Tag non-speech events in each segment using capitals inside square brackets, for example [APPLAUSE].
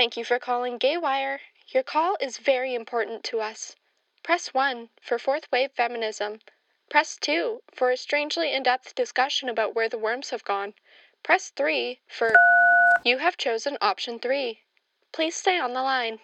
Thank you for calling Gaywire. Your call is very important to us. Press 1 for fourth wave feminism. Press 2 for a strangely in depth discussion about where the worms have gone. Press 3 for. You have chosen option 3. Please stay on the line.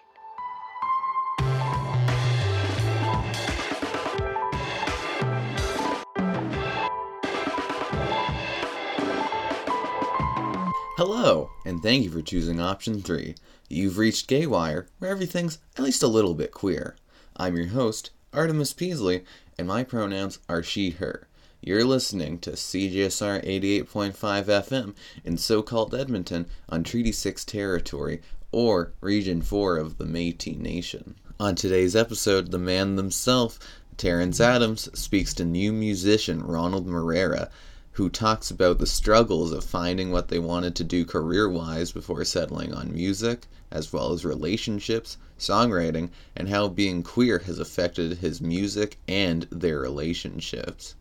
Hello, and thank you for choosing option 3. You've reached Gaywire, where everything's at least a little bit queer. I'm your host, Artemis Peasley, and my pronouns are she, her. You're listening to CJSR 88.5 FM in so called Edmonton on Treaty 6 territory, or Region 4 of the Metis Nation. On today's episode, the man himself, Terrence Adams, speaks to new musician Ronald Moreira who talks about the struggles of finding what they wanted to do career wise before settling on music, as well as relationships, songwriting, and how being queer has affected his music and their relationships.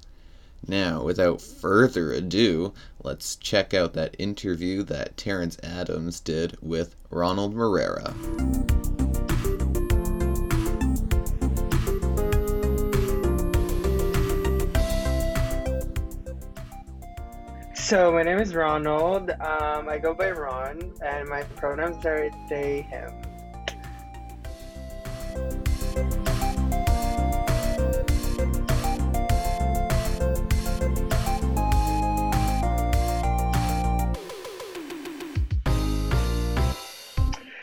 Now, without further ado, let's check out that interview that Terrence Adams did with Ronald Moreira. So my name is Ronald. Um, I go by Ron, and my pronouns are they, him.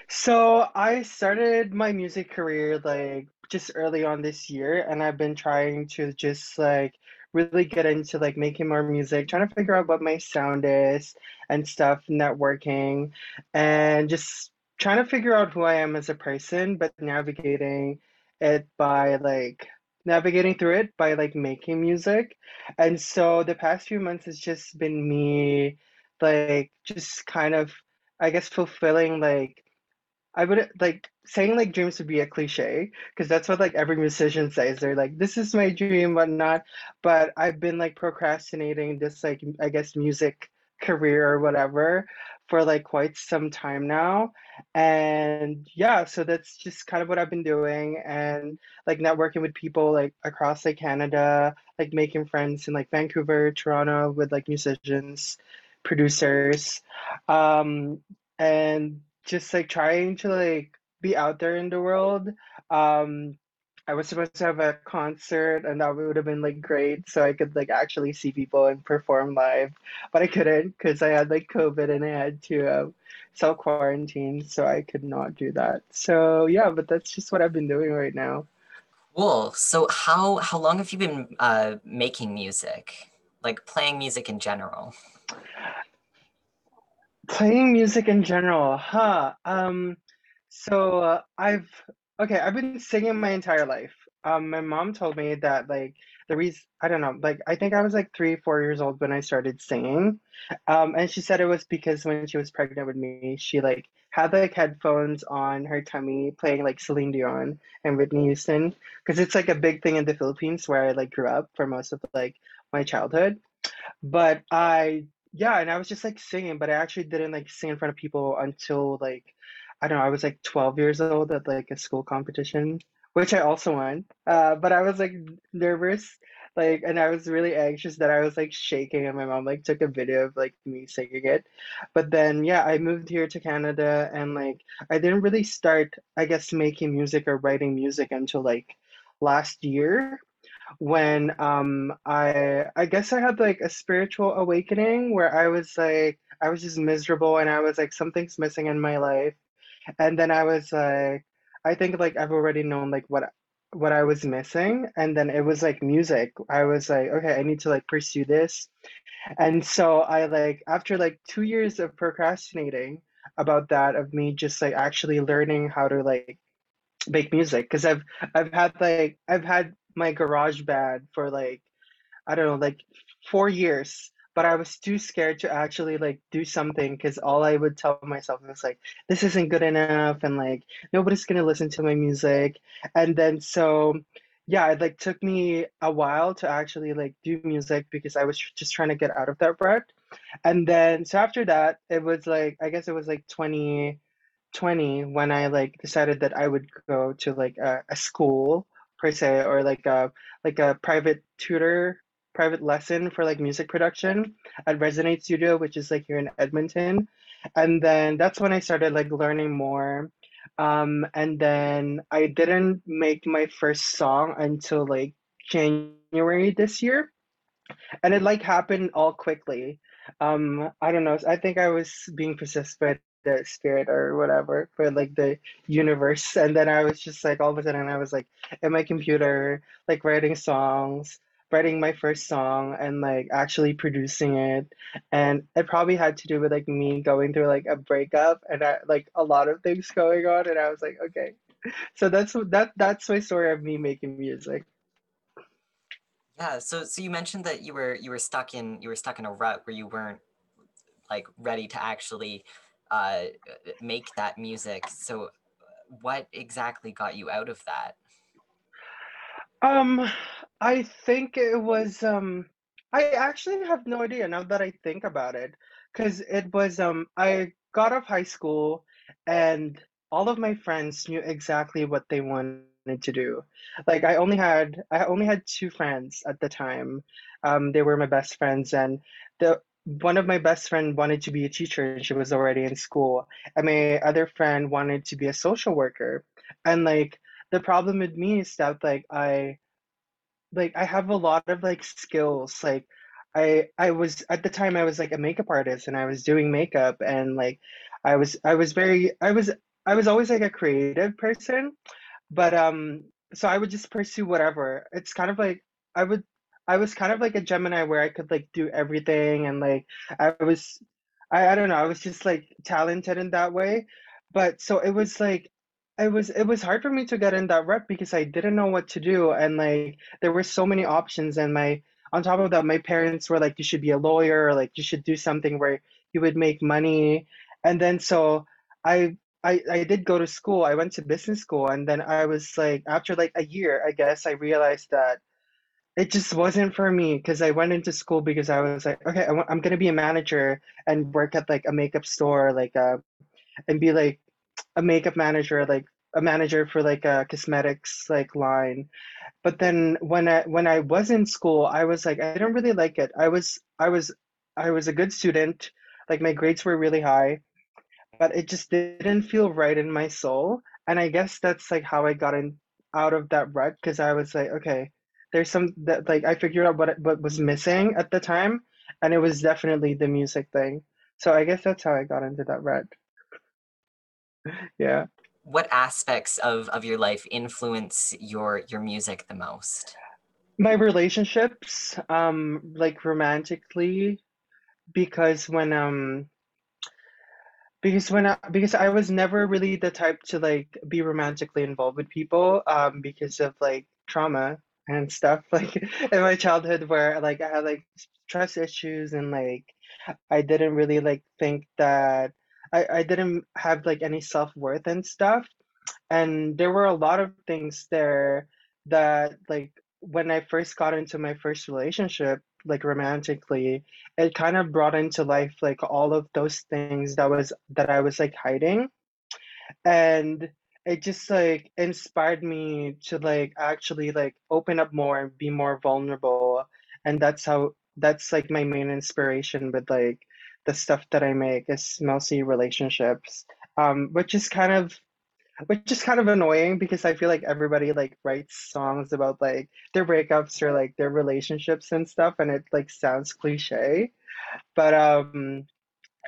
So I started my music career like just early on this year, and I've been trying to just like really get into like making more music, trying to figure out what my sound is and stuff, networking, and just trying to figure out who I am as a person, but navigating it by like navigating through it by like making music. And so the past few months has just been me like just kind of I guess fulfilling like I would like saying like dreams would be a cliche because that's what like every musician says. They're like, this is my dream, whatnot. But I've been like procrastinating this like I guess music career or whatever for like quite some time now. And yeah, so that's just kind of what I've been doing and like networking with people like across like Canada, like making friends in like Vancouver, Toronto with like musicians, producers. Um and just like trying to like be out there in the world. Um, I was supposed to have a concert, and that would have been like great, so I could like actually see people and perform live, but I couldn't because I had like COVID and I had to uh, self quarantine, so I could not do that. So yeah, but that's just what I've been doing right now. Cool. So how how long have you been uh, making music, like playing music in general? Playing music in general, huh? Um, so uh, I've okay, I've been singing my entire life. Um, my mom told me that like the reason I don't know, like I think I was like three, four years old when I started singing. Um, and she said it was because when she was pregnant with me, she like had like headphones on her tummy playing like Celine Dion and Whitney Houston because it's like a big thing in the Philippines where I like grew up for most of like my childhood. But I yeah, and I was just like singing, but I actually didn't like sing in front of people until like I don't know, I was like 12 years old at like a school competition, which I also won. Uh, but I was like nervous, like, and I was really anxious that I was like shaking, and my mom like took a video of like me singing it. But then, yeah, I moved here to Canada, and like I didn't really start, I guess, making music or writing music until like last year when um I I guess I had like a spiritual awakening where I was like I was just miserable and I was like something's missing in my life. And then I was like I think like I've already known like what what I was missing and then it was like music. I was like okay, I need to like pursue this. And so I like after like 2 years of procrastinating about that of me just like actually learning how to like make music because I've I've had like I've had my GarageBand for like I don't know, like four years. But I was too scared to actually like do something because all I would tell myself was like, this isn't good enough, and like nobody's gonna listen to my music. And then so, yeah, it like took me a while to actually like do music because I was just trying to get out of that rut. And then so after that, it was like I guess it was like 2020 when I like decided that I would go to like a, a school per se or like a like a private tutor private lesson for like music production at Resonate Studio, which is like here in Edmonton. And then that's when I started like learning more. Um, and then I didn't make my first song until like January this year. And it like happened all quickly. Um, I don't know. I think I was being by the spirit or whatever for like the universe. [LAUGHS] And then I was just like all of a sudden I was like in my computer, like writing songs writing my first song and like actually producing it. And it probably had to do with like me going through like a breakup and I, like a lot of things going on and I was like okay. So that's that that's my story of me making music. Yeah so so you mentioned that you were you were stuck in you were stuck in a rut where you weren't like ready to actually uh make that music so what exactly got you out of that um I think it was um I actually have no idea now that I think about it because it was um I got off high school and all of my friends knew exactly what they wanted to do. Like I only had I only had two friends at the time. Um they were my best friends and the one of my best friend wanted to be a teacher and she was already in school and my other friend wanted to be a social worker and like the problem with me is that like I like I have a lot of like skills. Like I I was at the time I was like a makeup artist and I was doing makeup and like I was I was very I was I was always like a creative person, but um so I would just pursue whatever. It's kind of like I would I was kind of like a Gemini where I could like do everything and like I was I, I don't know, I was just like talented in that way. But so it was like it was it was hard for me to get in that rep because I didn't know what to do and like there were so many options and my on top of that my parents were like you should be a lawyer or like you should do something where you would make money and then so I I, I did go to school. I went to business school and then I was like after like a year, I guess I realized that it just wasn't for me because I went into school because I was like, okay, I am gonna be a manager and work at like a makeup store, like uh, and be like a makeup manager, like a manager for like a cosmetics like line. But then when I when I was in school, I was like I didn't really like it. I was I was I was a good student. Like my grades were really high, but it just didn't feel right in my soul. And I guess that's like how I got in out of that rut because I was like, okay, there's some that like I figured out what what was missing at the time, and it was definitely the music thing. So I guess that's how I got into that red. [LAUGHS] yeah. What aspects of, of your life influence your your music the most? My relationships, um, like romantically, because when um because when I, because I was never really the type to like be romantically involved with people um because of like trauma and stuff [LAUGHS] like in my childhood where like I had like trust issues and like I didn't really like think that I, I didn't have like any self-worth and stuff. And there were a lot of things there that like when I first got into my first relationship like romantically it kind of brought into life like all of those things that was that I was like hiding. And it just like inspired me to like actually like open up more and be more vulnerable and that's how that's like my main inspiration with like the stuff that I make is mostly relationships, um, which is kind of which is kind of annoying because I feel like everybody like writes songs about like their breakups or like their relationships and stuff, and it like sounds cliche, but um,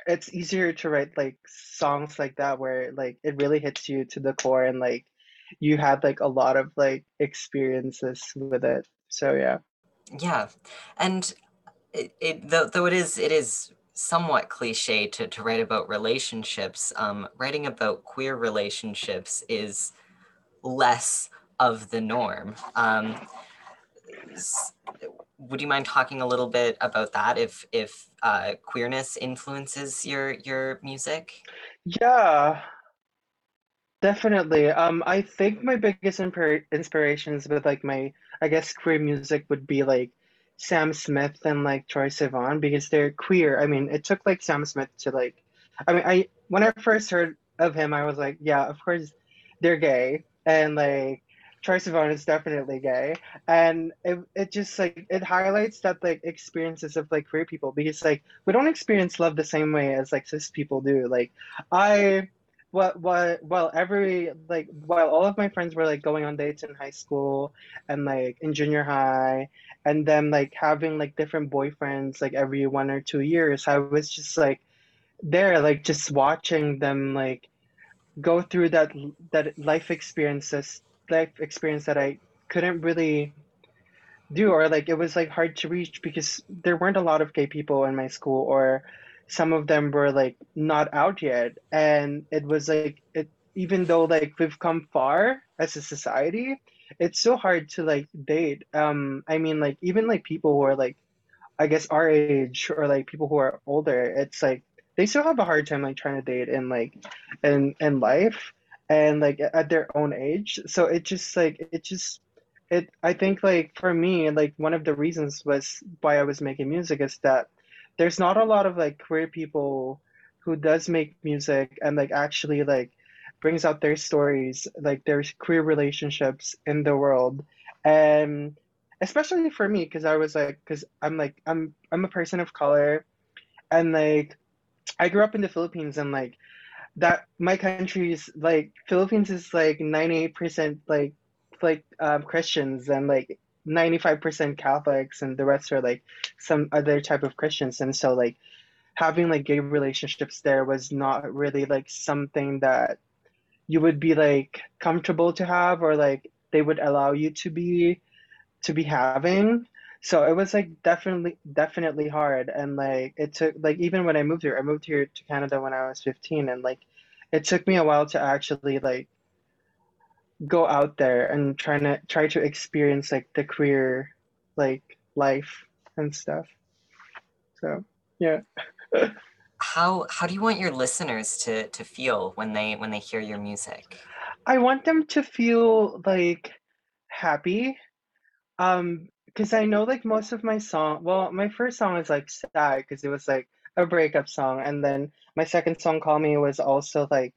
it's easier to write like songs like that where like it really hits you to the core and like you have like a lot of like experiences with it. So yeah. Yeah, and it, it though, though it is it is somewhat cliche to, to write about relationships, um, writing about queer relationships is less of the norm. Um, would you mind talking a little bit about that if if uh, queerness influences your your music? Yeah, definitely. Um, I think my biggest inspirations with like my I guess queer music would be like Sam Smith and like Troye Sivan because they're queer. I mean, it took like Sam Smith to like I mean, I when I first heard of him, I was like, yeah, of course they're gay, and like Troye Sivan is definitely gay, and it it just like it highlights that like experiences of like queer people because like we don't experience love the same way as like cis people do. Like I what what well every like while all of my friends were like going on dates in high school and like in junior high and then like having like different boyfriends like every one or two years i was just like there like just watching them like go through that that life experiences life experience that i couldn't really do or like it was like hard to reach because there weren't a lot of gay people in my school or some of them were like not out yet. And it was like it even though like we've come far as a society it's so hard to like date. Um i mean like even like people who are like i guess our age or like people who are older it's like they still have a hard time like trying to date in like in in life and like at their own age. So it just like it just it i think like for me like one of the reasons was why i was making music is that there's not a lot of like queer people who does make music and like actually like brings out their stories like their queer relationships in the world. And especially for me because i was like because i'm like i'm i'm a person of color. And like i grew up in the philippines and like that my country's like philippines is like 98% like like um, christians and like 95% Catholics and the rest are like some other type of Christians. And so like having like gay relationships there was not really like something that you would be like comfortable to have or like they would allow you to be to be having. So it was like definitely definitely hard and like it took like even when I moved here, I moved here to Canada when I was 15 and like it took me a while to actually like go out there and trying to try to experience like the queer like life and stuff. So yeah. [LAUGHS] How how do you want your listeners to to feel when they when they hear your music? I want them to feel like happy. Um because i know like most of my song well my first song is like sad because it was like a breakup song and then my second song call me was also like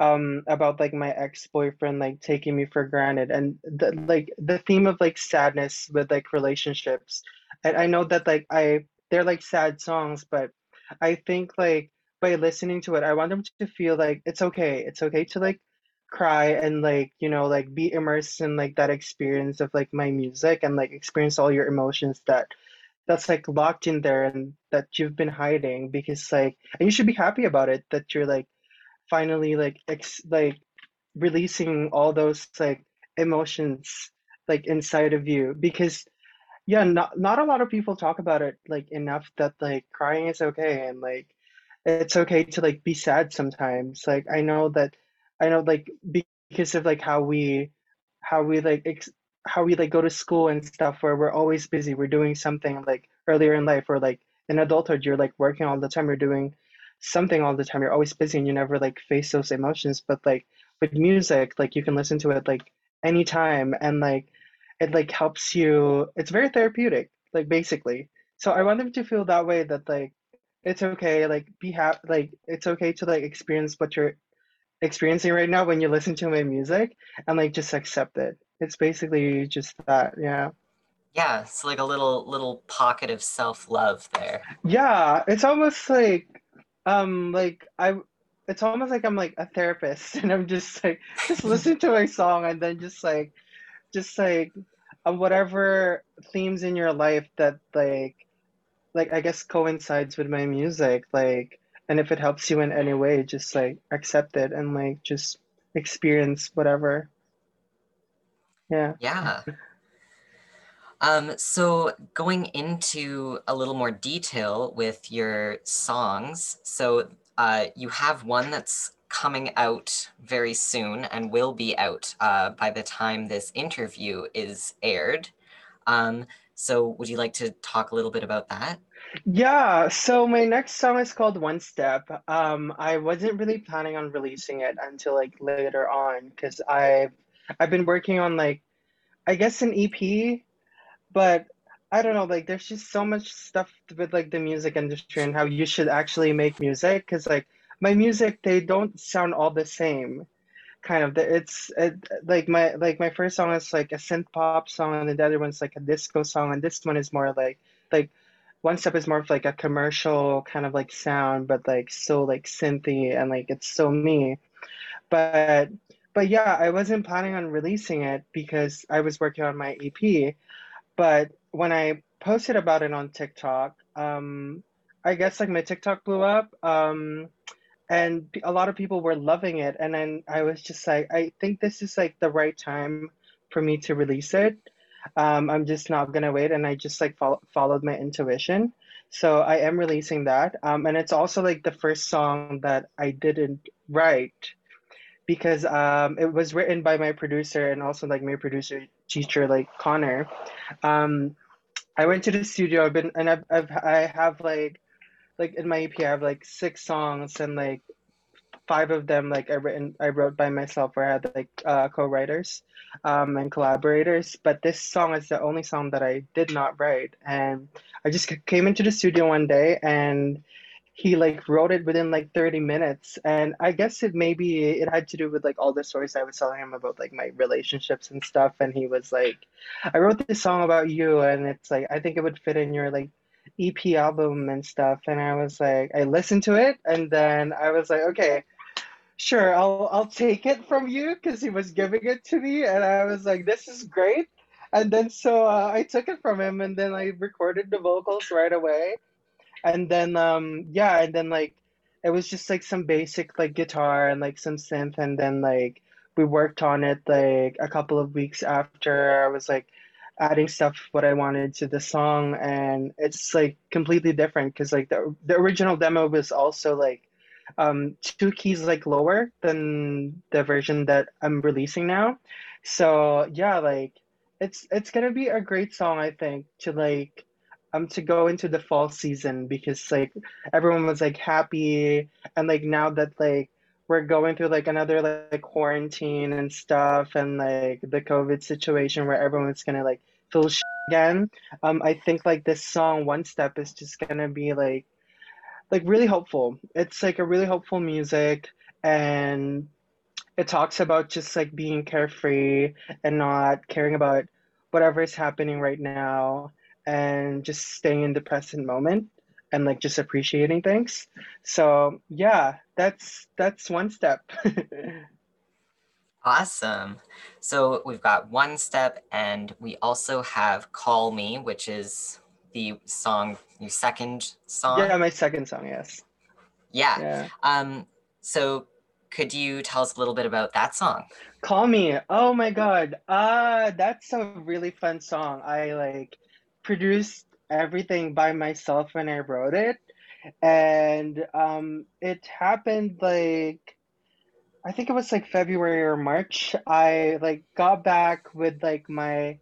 um about like my ex-boyfriend like taking me for granted and the, like the theme of like sadness with like relationships and i know that like i they're like sad songs but i think like by listening to it i want them to feel like it's okay it's okay to like cry and like you know like be immersed in like that experience of like my music and like experience all your emotions that that's like locked in there and that you've been hiding because like and you should be happy about it that you're like finally like ex- like releasing all those like emotions like inside of you because yeah not not a lot of people talk about it like enough that like crying is okay and like it's okay to like be sad sometimes. Like i know that i know like because of like how we how we like ex- how we like go to school and stuff where we're always busy we're doing something like earlier in life or like in adulthood you're like working all the time you're doing something all the time. You're always busy and you never like face those emotions. But like with music, like you can listen to it like anytime and like it like helps you. It's very therapeutic, like basically. So I want them to feel that way that like it's okay, like be happy, like it's okay to like experience what you're experiencing right now when you listen to my music and like just accept it. It's basically just that, yeah. Yeah, it's like a little little pocket of self-love there. Yeah, it's almost like um, like I, it's almost like I'm like a therapist, [LAUGHS] and I'm just like just listen to my song, and then just like, just like, uh, whatever themes in your life that like, like I guess coincides with my music, like, and if it helps you in any way, just like accept it and like just experience whatever. Yeah. Yeah. Um, so going into a little more detail with your songs, so uh, you have one that's coming out very soon and will be out uh, by the time this interview is aired. Um, so would you like to talk a little bit about that? Yeah, so my next song is called One Step. Um, I wasn't really planning on releasing it until like later on because I've I've been working on like I guess an EP but I don't know, like there's just so much stuff with like the music industry and how you should actually make music because like my music they don't sound all the same kind of it's it, like my like my first song is like a synth pop song and the other one's like a disco song and this one is more like like one step is more of like a commercial kind of like sound but like so like synthy and like it's so me. But but yeah i wasn't planning on releasing it because i was working on my ep but when i posted about it on tiktok um i guess like my tiktok blew up um and a lot of people were loving it and then i was just like i think this is like the right time for me to release it. Um, i'm just not gonna wait and i just like fo- followed my intuition. So i am releasing that. Um, and it's also like the first song that i didn't write because um, it was written by my producer and also like my producer teacher like connor. Um, i went to the studio. I've been and I've, I've i have like like in my EP, I have like six songs and like five of them like I written I wrote by myself or I had like uh, co-writers um, and collaborators. But this song is the only song that I did not write, and I just came into the studio one day and he like wrote it within like 30 minutes. And i guess it maybe it had to do with like all the stories i was telling him about like my relationships and stuff. And he was like i wrote this song about you and it's like i think it would fit in your like EP album and stuff, and I was like, I listened to it, and then I was like, okay, sure, I'll I'll take it from you because he was giving it to me, and I was like, this is great, and then so uh, I took it from him, and then I recorded the vocals right away, and then um yeah, and then like it was just like some basic like guitar and like some synth, and then like we worked on it like a couple of weeks after I was like adding stuff what I wanted to the song, and it's like completely different because like the the original demo was also like um, two keys like lower than the version that I'm releasing now. So yeah, like it's it's gonna be a great song I think to like um to go into the fall season because like everyone was like happy and like now that like we're going through like another like quarantine and stuff and like the covid situation where everyone's gonna like sh- again. Um i think like this song one step is just gonna be like like really hopeful it's like a really hopeful music and it talks about just like being carefree and not caring about whatever is happening right now and just staying in the present moment and like just appreciating things. So yeah that's that's one step [LAUGHS] awesome. So we've got one step and we also have call me which is the song your second song? Yeah my second song yes. Yeah, yeah. Um so could you tell us a little bit about that song? Call me. Oh my god. Uh that's a really fun song. I like produced everything by myself when I wrote it. And um, it happened like, I think it was like February or March. I like got back with like my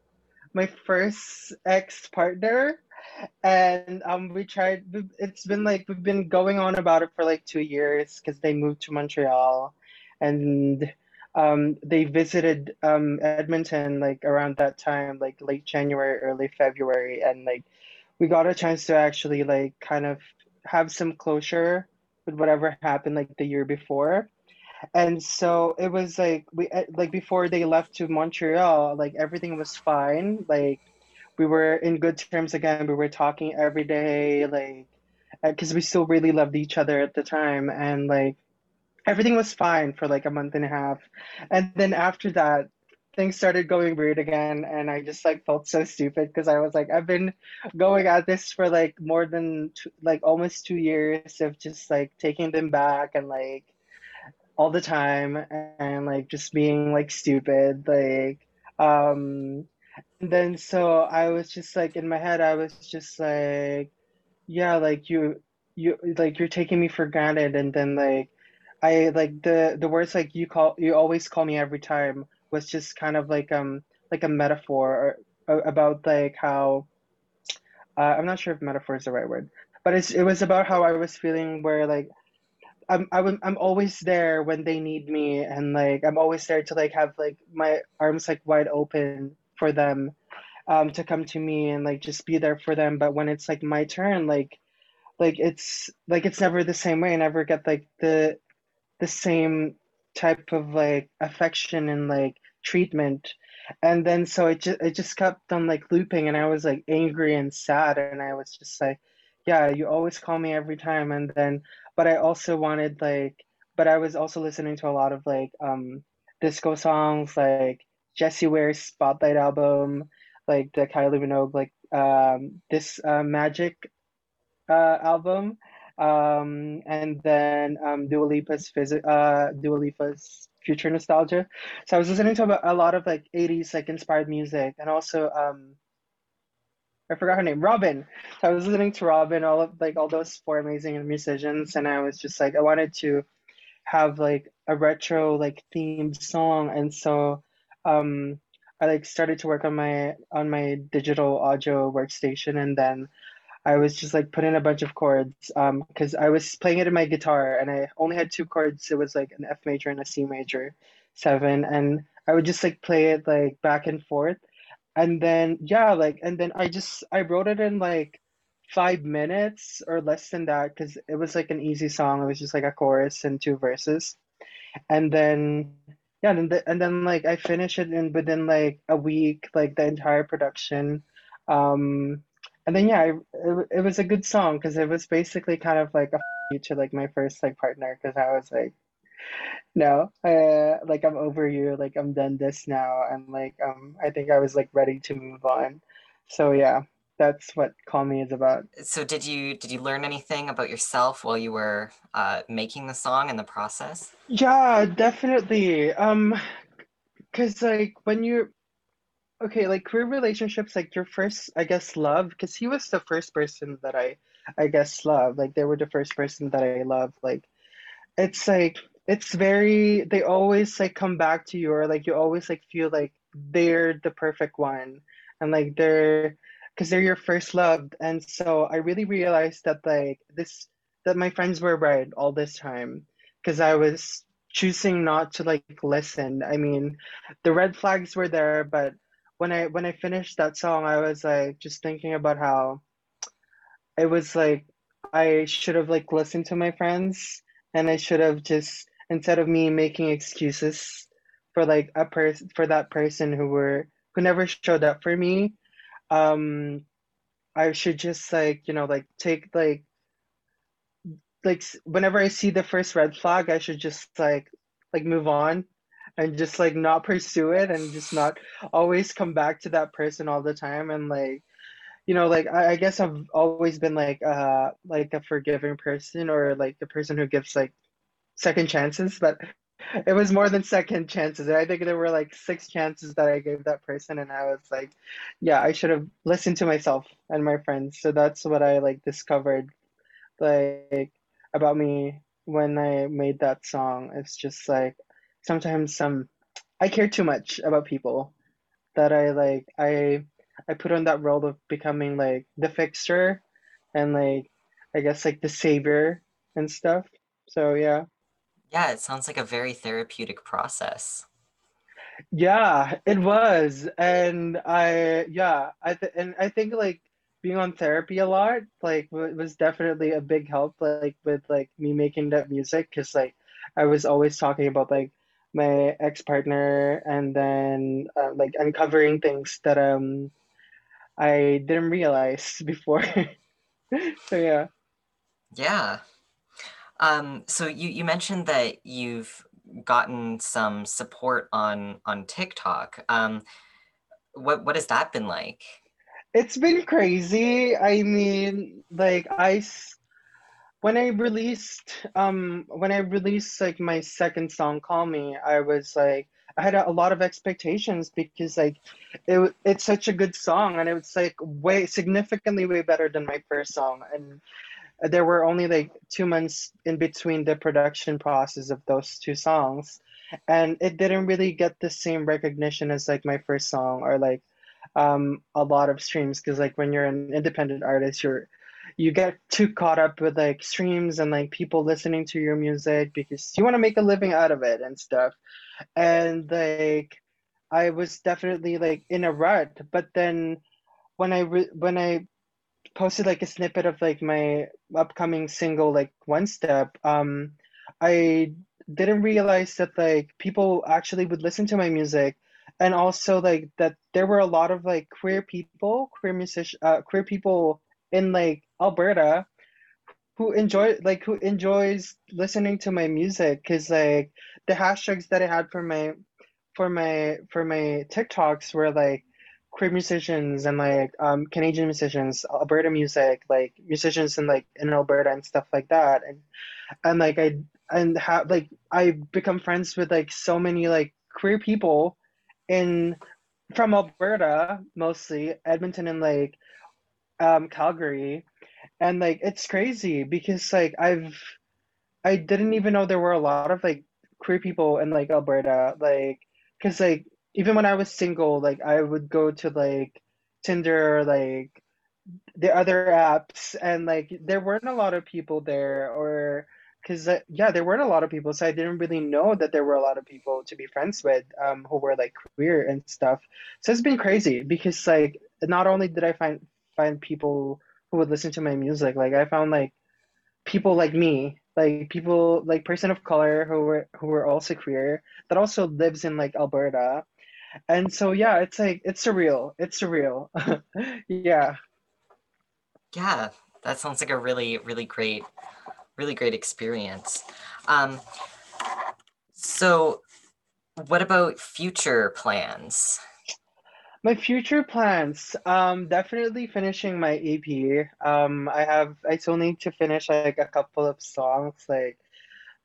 my first ex partner and um we tried it's been like we've been going on about it for like two years because they moved to montreal and um they visited um edmonton like around that time like late january early february and like we got a chance to actually like kind of have some closure with whatever happened like the year before and so it was like we eh, like before they left to montreal like everything was fine. Like we were in good terms again. We were talking every day like because we still really loved each other at the time. And like everything was fine for like a month and a half. And then after that things started going weird again. And i just like felt so stupid because i was like i've been going at this for like more than two, like almost two years of just like taking them back and like all the time and like just being like stupid like um and then so i was just like in my head i was just like yeah like you you like you're taking me for granted. And then like i like the the words like you call you always call me every time was just kind of like um like a metaphor or, about like how uh, I'm not sure if metaphor is the right word, but it's it was about how I was feeling where like I'm I am I'm always there when they need me and like I'm always there to like have like my arms like wide open for them um to come to me and like just be there for them but when it's like my turn like like it's like it's never the same way. I never get like the the same type of like affection and like treatment. And then so it just it just kept on like looping and I was like angry and sad and I was just like, yeah, you always call me every time and then but I also wanted like but I was also listening to a lot of like um disco songs like Jessie Ware's Spotlight album, like the Kylie Minogue like um this uh, Magic uh album um and then um Dua Lipa's phys- uh Dua Lipa's Future Nostalgia. So I was listening to a, a lot of like 80s like inspired music and also um I forgot her name, Robyn. So I was listening to Robyn, all of like all those four amazing musicians, and I was just like I wanted to have like a retro like themed song, and so um I like started to work on my on my digital audio workstation, and then I was just like putting a bunch of chords um because I was playing it in my guitar, and I only had two chords. It was like an F major and a C major, seven, and I would just like play it like back and forth and then yeah like and then i just i wrote it in like five minutes or less than that because it was like an easy song. It was just like a chorus and two verses. And then yeah and, the, and then like i finished it in within like a week like the entire production. Um and then yeah I, it, it was a good song because it was basically kind of like a to like my first like partner because i was like no, uh, like I'm over you. Like I'm done this now, and like um, I think I was like ready to move on. So yeah, that's what Call Me is about. So did you did you learn anything about yourself while you were uh, making the song in the process? Yeah, definitely. Um, cause like when you're okay, like career relationships, like your first, I guess, love, because he was the first person that I, I guess, love. Like they were the first person that I loved. Like it's like it's very they always like come back to you or like you always like feel like they're the perfect one and like they're because they're your first love and so i really realized that like this that my friends were right all this time because i was choosing not to like listen. I mean the red flags were there but when i when i finished that song i was like just thinking about how it was like i should have like listened to my friends and i should have just instead of me making excuses for like a person for that person who were who never showed up for me um i should just like you know like take like like whenever i see the first red flag i should just like like move on and just like not pursue it and just not always come back to that person all the time and like you know like I, I guess i've always been like uh like a forgiving person or like the person who gives like second chances, but it was more than second chances. I think there were like six chances that I gave that person, and I was like, yeah, I should have listened to myself and my friends. So that's what I like discovered, like about me when I made that song. It's just like sometimes some I care too much about people that I like I I put on that role of becoming like the fixer and like I guess like the savior and stuff. So yeah. Yeah, it sounds like a very therapeutic process. Yeah, it was. And I yeah, I th- and I think like being on therapy a lot like w- was definitely a big help like with like me making that music cuz like I was always talking about like my ex-partner and then uh, like uncovering things that um I didn't realize [LAUGHS] before. so yeah. Yeah. Um, so you, you mentioned that you've gotten some support on on TikTok. Um, what what has that been like? It's been crazy. I mean, like I when I released um when I released like my second song Call Me, I was like I had a, a lot of expectations because like it it's such a good song and it was like way significantly way better than my first song and there were only like two months in between the production process of those two songs. And it didn't really get the same recognition as like my first song or like um a lot of streams. Because like when you're an independent artist you're you get too caught up with like streams and like people listening to your music because you want to make a living out of it and stuff. And like i was definitely like in a rut. But then when i re- when i posted like a snippet of like my upcoming single like one step um i didn't realize that like people actually would listen to my music. And also like that there were a lot of like queer people queer musician uh, queer people in like alberta who enjoy like who enjoys listening to my music. Because like the hashtags that i had for my for my for my tiktoks were like queer musicians and like um canadian musicians alberta music like musicians in like in alberta and stuff like that. And and like i and have like i become friends with like so many like queer people in from alberta mostly edmonton and like um calgary. And like it's crazy because like I've I didn't even know there were a lot of like queer people in like Alberta like because like even when I was single like I would go to like Tinder like the other apps and like there weren't a lot of people there or because uh, yeah there weren't a lot of people so I didn't really know that there were a lot of people to be friends with um who were like queer and stuff so it's been crazy because like not only did I find find people who would listen to my music. Like I found like people like me, like people like person of color who were who were also queer that also lives in like Alberta. And so yeah, it's like it's surreal. It's surreal. [LAUGHS] yeah. Yeah, that sounds like a really really great really great experience. Um so what about future plans? My future plans, um, definitely finishing my EP. Um, I have, I still need to finish like a couple of songs, like,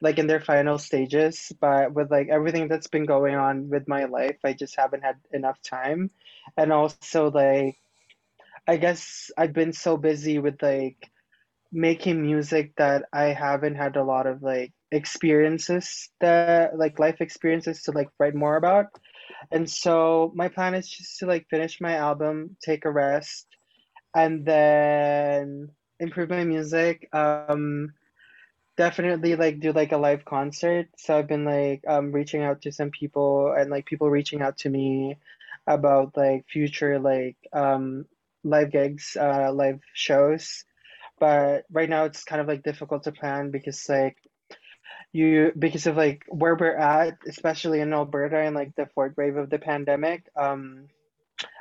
like in their final stages. But with like everything that's been going on with my life, I just haven't had enough time. And also like, I guess I've been so busy with like making music that I haven't had a lot of like experiences that like life experiences to like write more about. And so my plan is just to like finish my album, take a rest, and then improve my music. Um, definitely like do like a live concert. So I've been like um reaching out to some people and like people reaching out to me about like future like um live gigs, uh live shows. But right now it's kind of like difficult to plan because like you because of like where we're at, especially in Alberta and like the fourth wave of the pandemic. Um,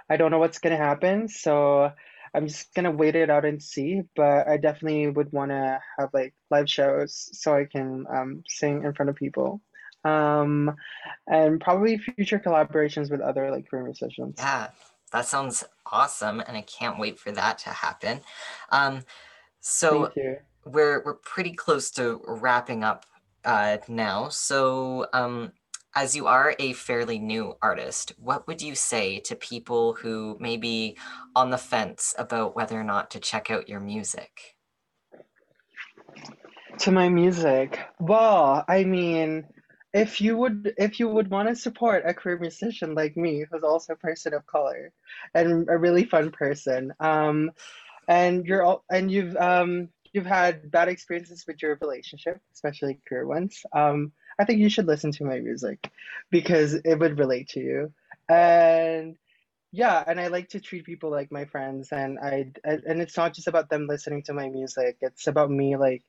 I don't know what's gonna happen, so I'm just gonna wait it out and see. But I definitely would want to have like live shows so I can um, sing in front of people, um, and probably future collaborations with other like queer musicians. Yeah, that sounds awesome, and I can't wait for that to happen. Um, so we're we're pretty close to wrapping up uh, now. So, um, as you are a fairly new artist, what would you say to people who may be on the fence about whether or not to check out your music? To my music, well, I mean, if you would if you would want to support a queer musician like me, who's also a person of color and a really fun person, um, and you're all and you've um you've had bad experiences with your relationship, especially queer ones, um, I think you should listen to my music because it would relate to you. And yeah, and I like to treat people like my friends, and I and it's not just about them listening to my music. It's about me like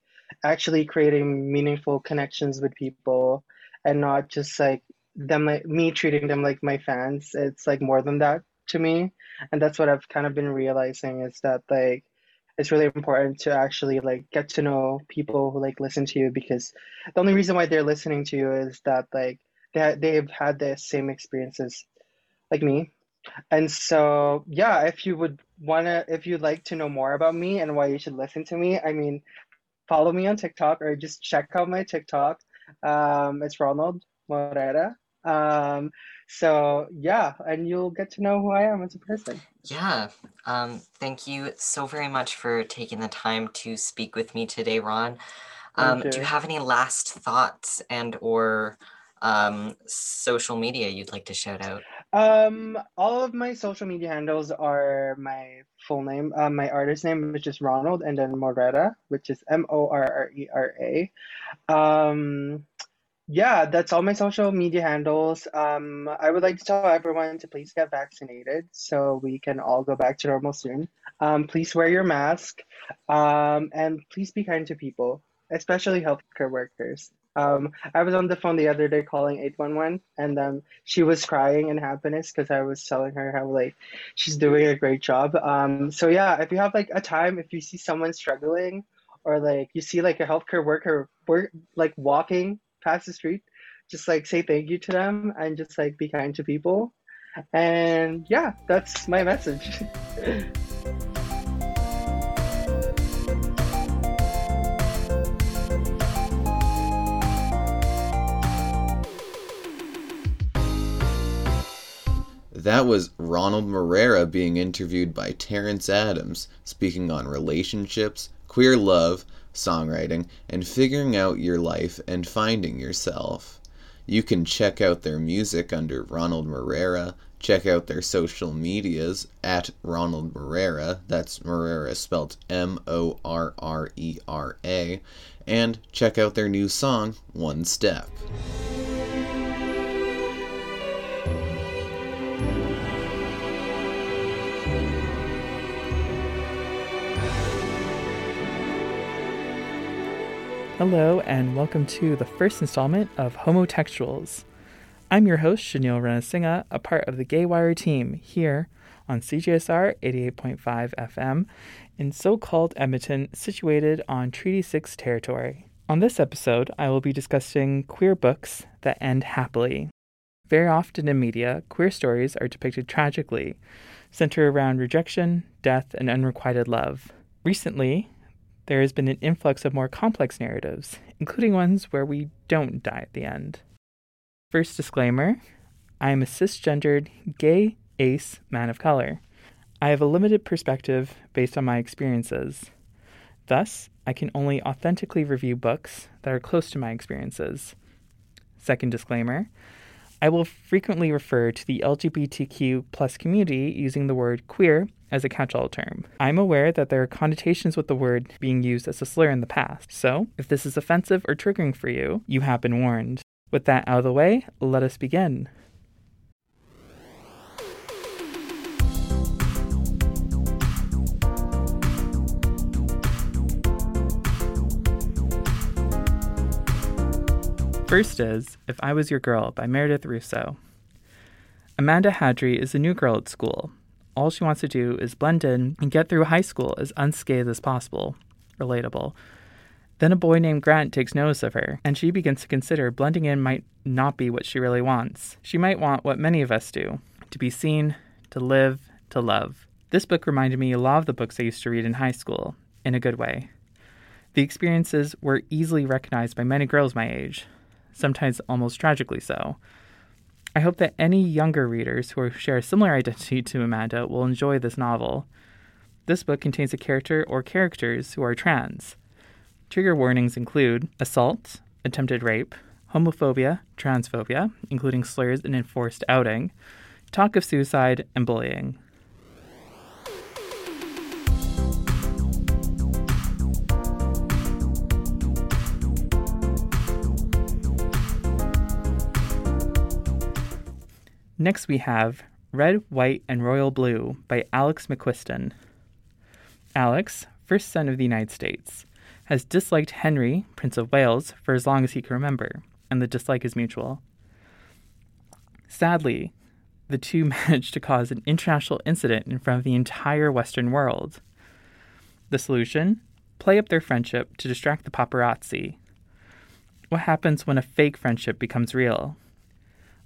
actually creating meaningful connections with people, and not just like them like me treating them like my fans. It's like more than that to me, and that's what I've kind of been realizing is that like it's really important to actually like get to know people who like listen to you because the only reason why they're listening to you is that like they they've had the same experiences like me. And so yeah if you would want to if you'd like to know more about me and why you should listen to me i mean follow me on tiktok or just check out my tiktok. Um, it's ronald morera um, so yeah, and you'll get to know who I am as a person. Yeah. Um, thank you so very much for taking the time to speak with me today, Ron. Um, do you have any last thoughts and or um, social media you'd like to shout out? Um, all of my social media handles are my full name, uh, my artist name, which is Ronald, and then Morera, which is M O R R E R A. Um, yeah, that's all my social media handles. Um, I would like to tell everyone to please get vaccinated so we can all go back to normal soon. Um, please wear your mask. Um, and please be kind to people, especially healthcare workers. Um, I was on the phone the other day calling 811 and um, she was crying in happiness because I was telling her how like she's doing a great job. Um, so yeah, if you have like a time, if you see someone struggling or like you see like a healthcare worker work like walking past the street, just like say thank you to them and just like be kind to people. And yeah, that's my message. That was Ronald Morrera being interviewed by Terrence Adams, speaking on relationships, queer love, songwriting, and figuring out your life and finding yourself. You can check out their music under Ronald Morrera, check out their social medias at Ronald Morrera, that's Morrera spelled M O R R E R A, and check out their new song, One Step. Hello, and welcome to the first installment of Homotextuals. I'm your host, Shanil Ranasinghe, a part of the Gay Wire team here on CJSR 88.5 FM in so called Edmonton, situated on Treaty 6 territory. On this episode, I will be discussing queer books that end happily. Very often in media, queer stories are depicted tragically, center around rejection, death, and unrequited love. Recently, there has been an influx of more complex narratives, including ones where we don't die at the end. First disclaimer I am a cisgendered, gay, ace man of color. I have a limited perspective based on my experiences. Thus, I can only authentically review books that are close to my experiences. Second disclaimer I will frequently refer to the LGBTQ plus community using the word queer as a catch all term. I'm aware that there are connotations with the word being used as a slur in the past, so if this is offensive or triggering for you, you have been warned. With that out of the way, let us begin. First is If I Was Your Girl by Meredith Russo. Amanda Hardy is a new girl at school all she wants to do is blend in and get through high school as unscathed as possible. Relatable. Then a boy named Grant takes notice of her, and she begins to consider blending in might not be what she really wants. She might want what many of us do to be seen, to live, to love. This book reminded me a lot of the books I used to read in high school, in a good way. The experiences were easily recognized by many girls my age, sometimes almost tragically so. I hope that any younger readers who share a similar identity to Amanda will enjoy this novel. This book contains a character or characters who are trans. Trigger warnings include assault, attempted rape, homophobia, transphobia, including slurs and enforced outing, talk of suicide, and bullying. Next, we have Red, White, and Royal Blue by Alex McQuiston. Alex, first son of the United States, has disliked Henry, Prince of Wales, for as long as he can remember, and the dislike is mutual. Sadly, the two [LAUGHS] managed to cause an international incident in front of the entire Western world. The solution? Play up their friendship to distract the paparazzi. What happens when a fake friendship becomes real?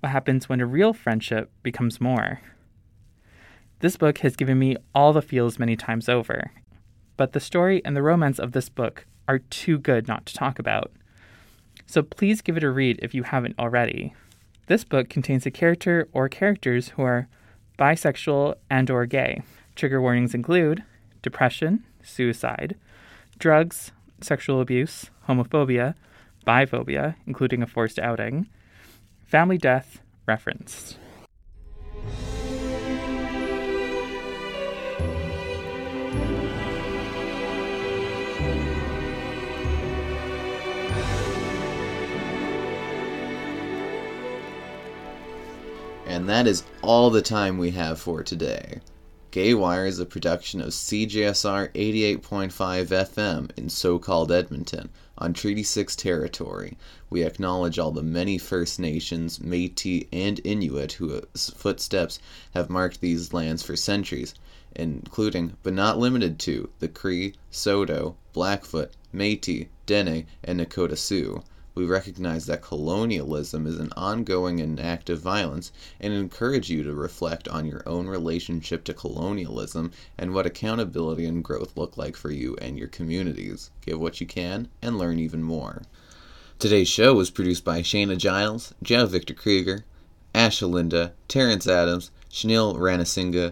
What happens when a real friendship becomes more. This book has given me all the feels many times over, but the story and the romance of this book are too good not to talk about. So please give it a read if you haven't already. This book contains a character or characters who are bisexual and or gay. Trigger warnings include depression, suicide, drugs, sexual abuse, homophobia, biphobia, including a forced outing, Family death referenced. And that is all the time we have for today. Gay Wire is a production of CJSR 88.5 FM in so called Edmonton on Treaty 6 territory. We acknowledge all the many First Nations, Metis, and Inuit whose footsteps have marked these lands for centuries, including, but not limited to, the Cree, Saulteaux, Blackfoot, Metis, Dene, and Nakota Sioux. We recognize that colonialism is an ongoing and active violence and encourage you to reflect on your own relationship to colonialism and what accountability and growth look like for you and your communities. Give what you can and learn even more. Today's show was produced by Shayna Giles, Joe Victor Krieger, Asha Linda, Terrence Adams, Shanil Ranasinghe,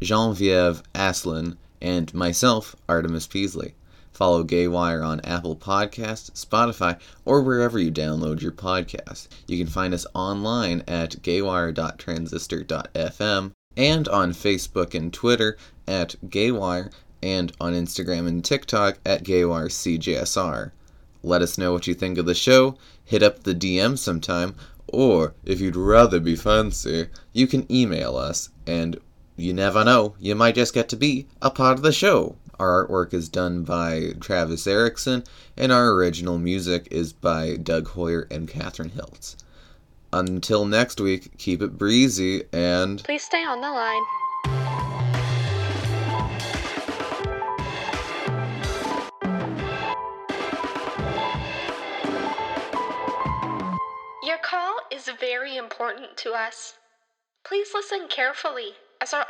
Genevieve Aslan, and myself, Artemis Peasley. Follow Gaywire on Apple Podcasts, Spotify, or wherever you download your podcasts. You can find us online at gaywire.transistor.fm and on Facebook and Twitter at Gaywire and on Instagram and TikTok at GaywireCJSR. Let us know what you think of the show, hit up the DM sometime, or if you'd rather be fancy, you can email us, and you never know, you might just get to be a part of the show. Our artwork is done by Travis Erickson, and our original music is by Doug Hoyer and Catherine Hiltz. Until next week, keep it breezy and. Please stay on the line. Your call is very important to us. Please listen carefully as our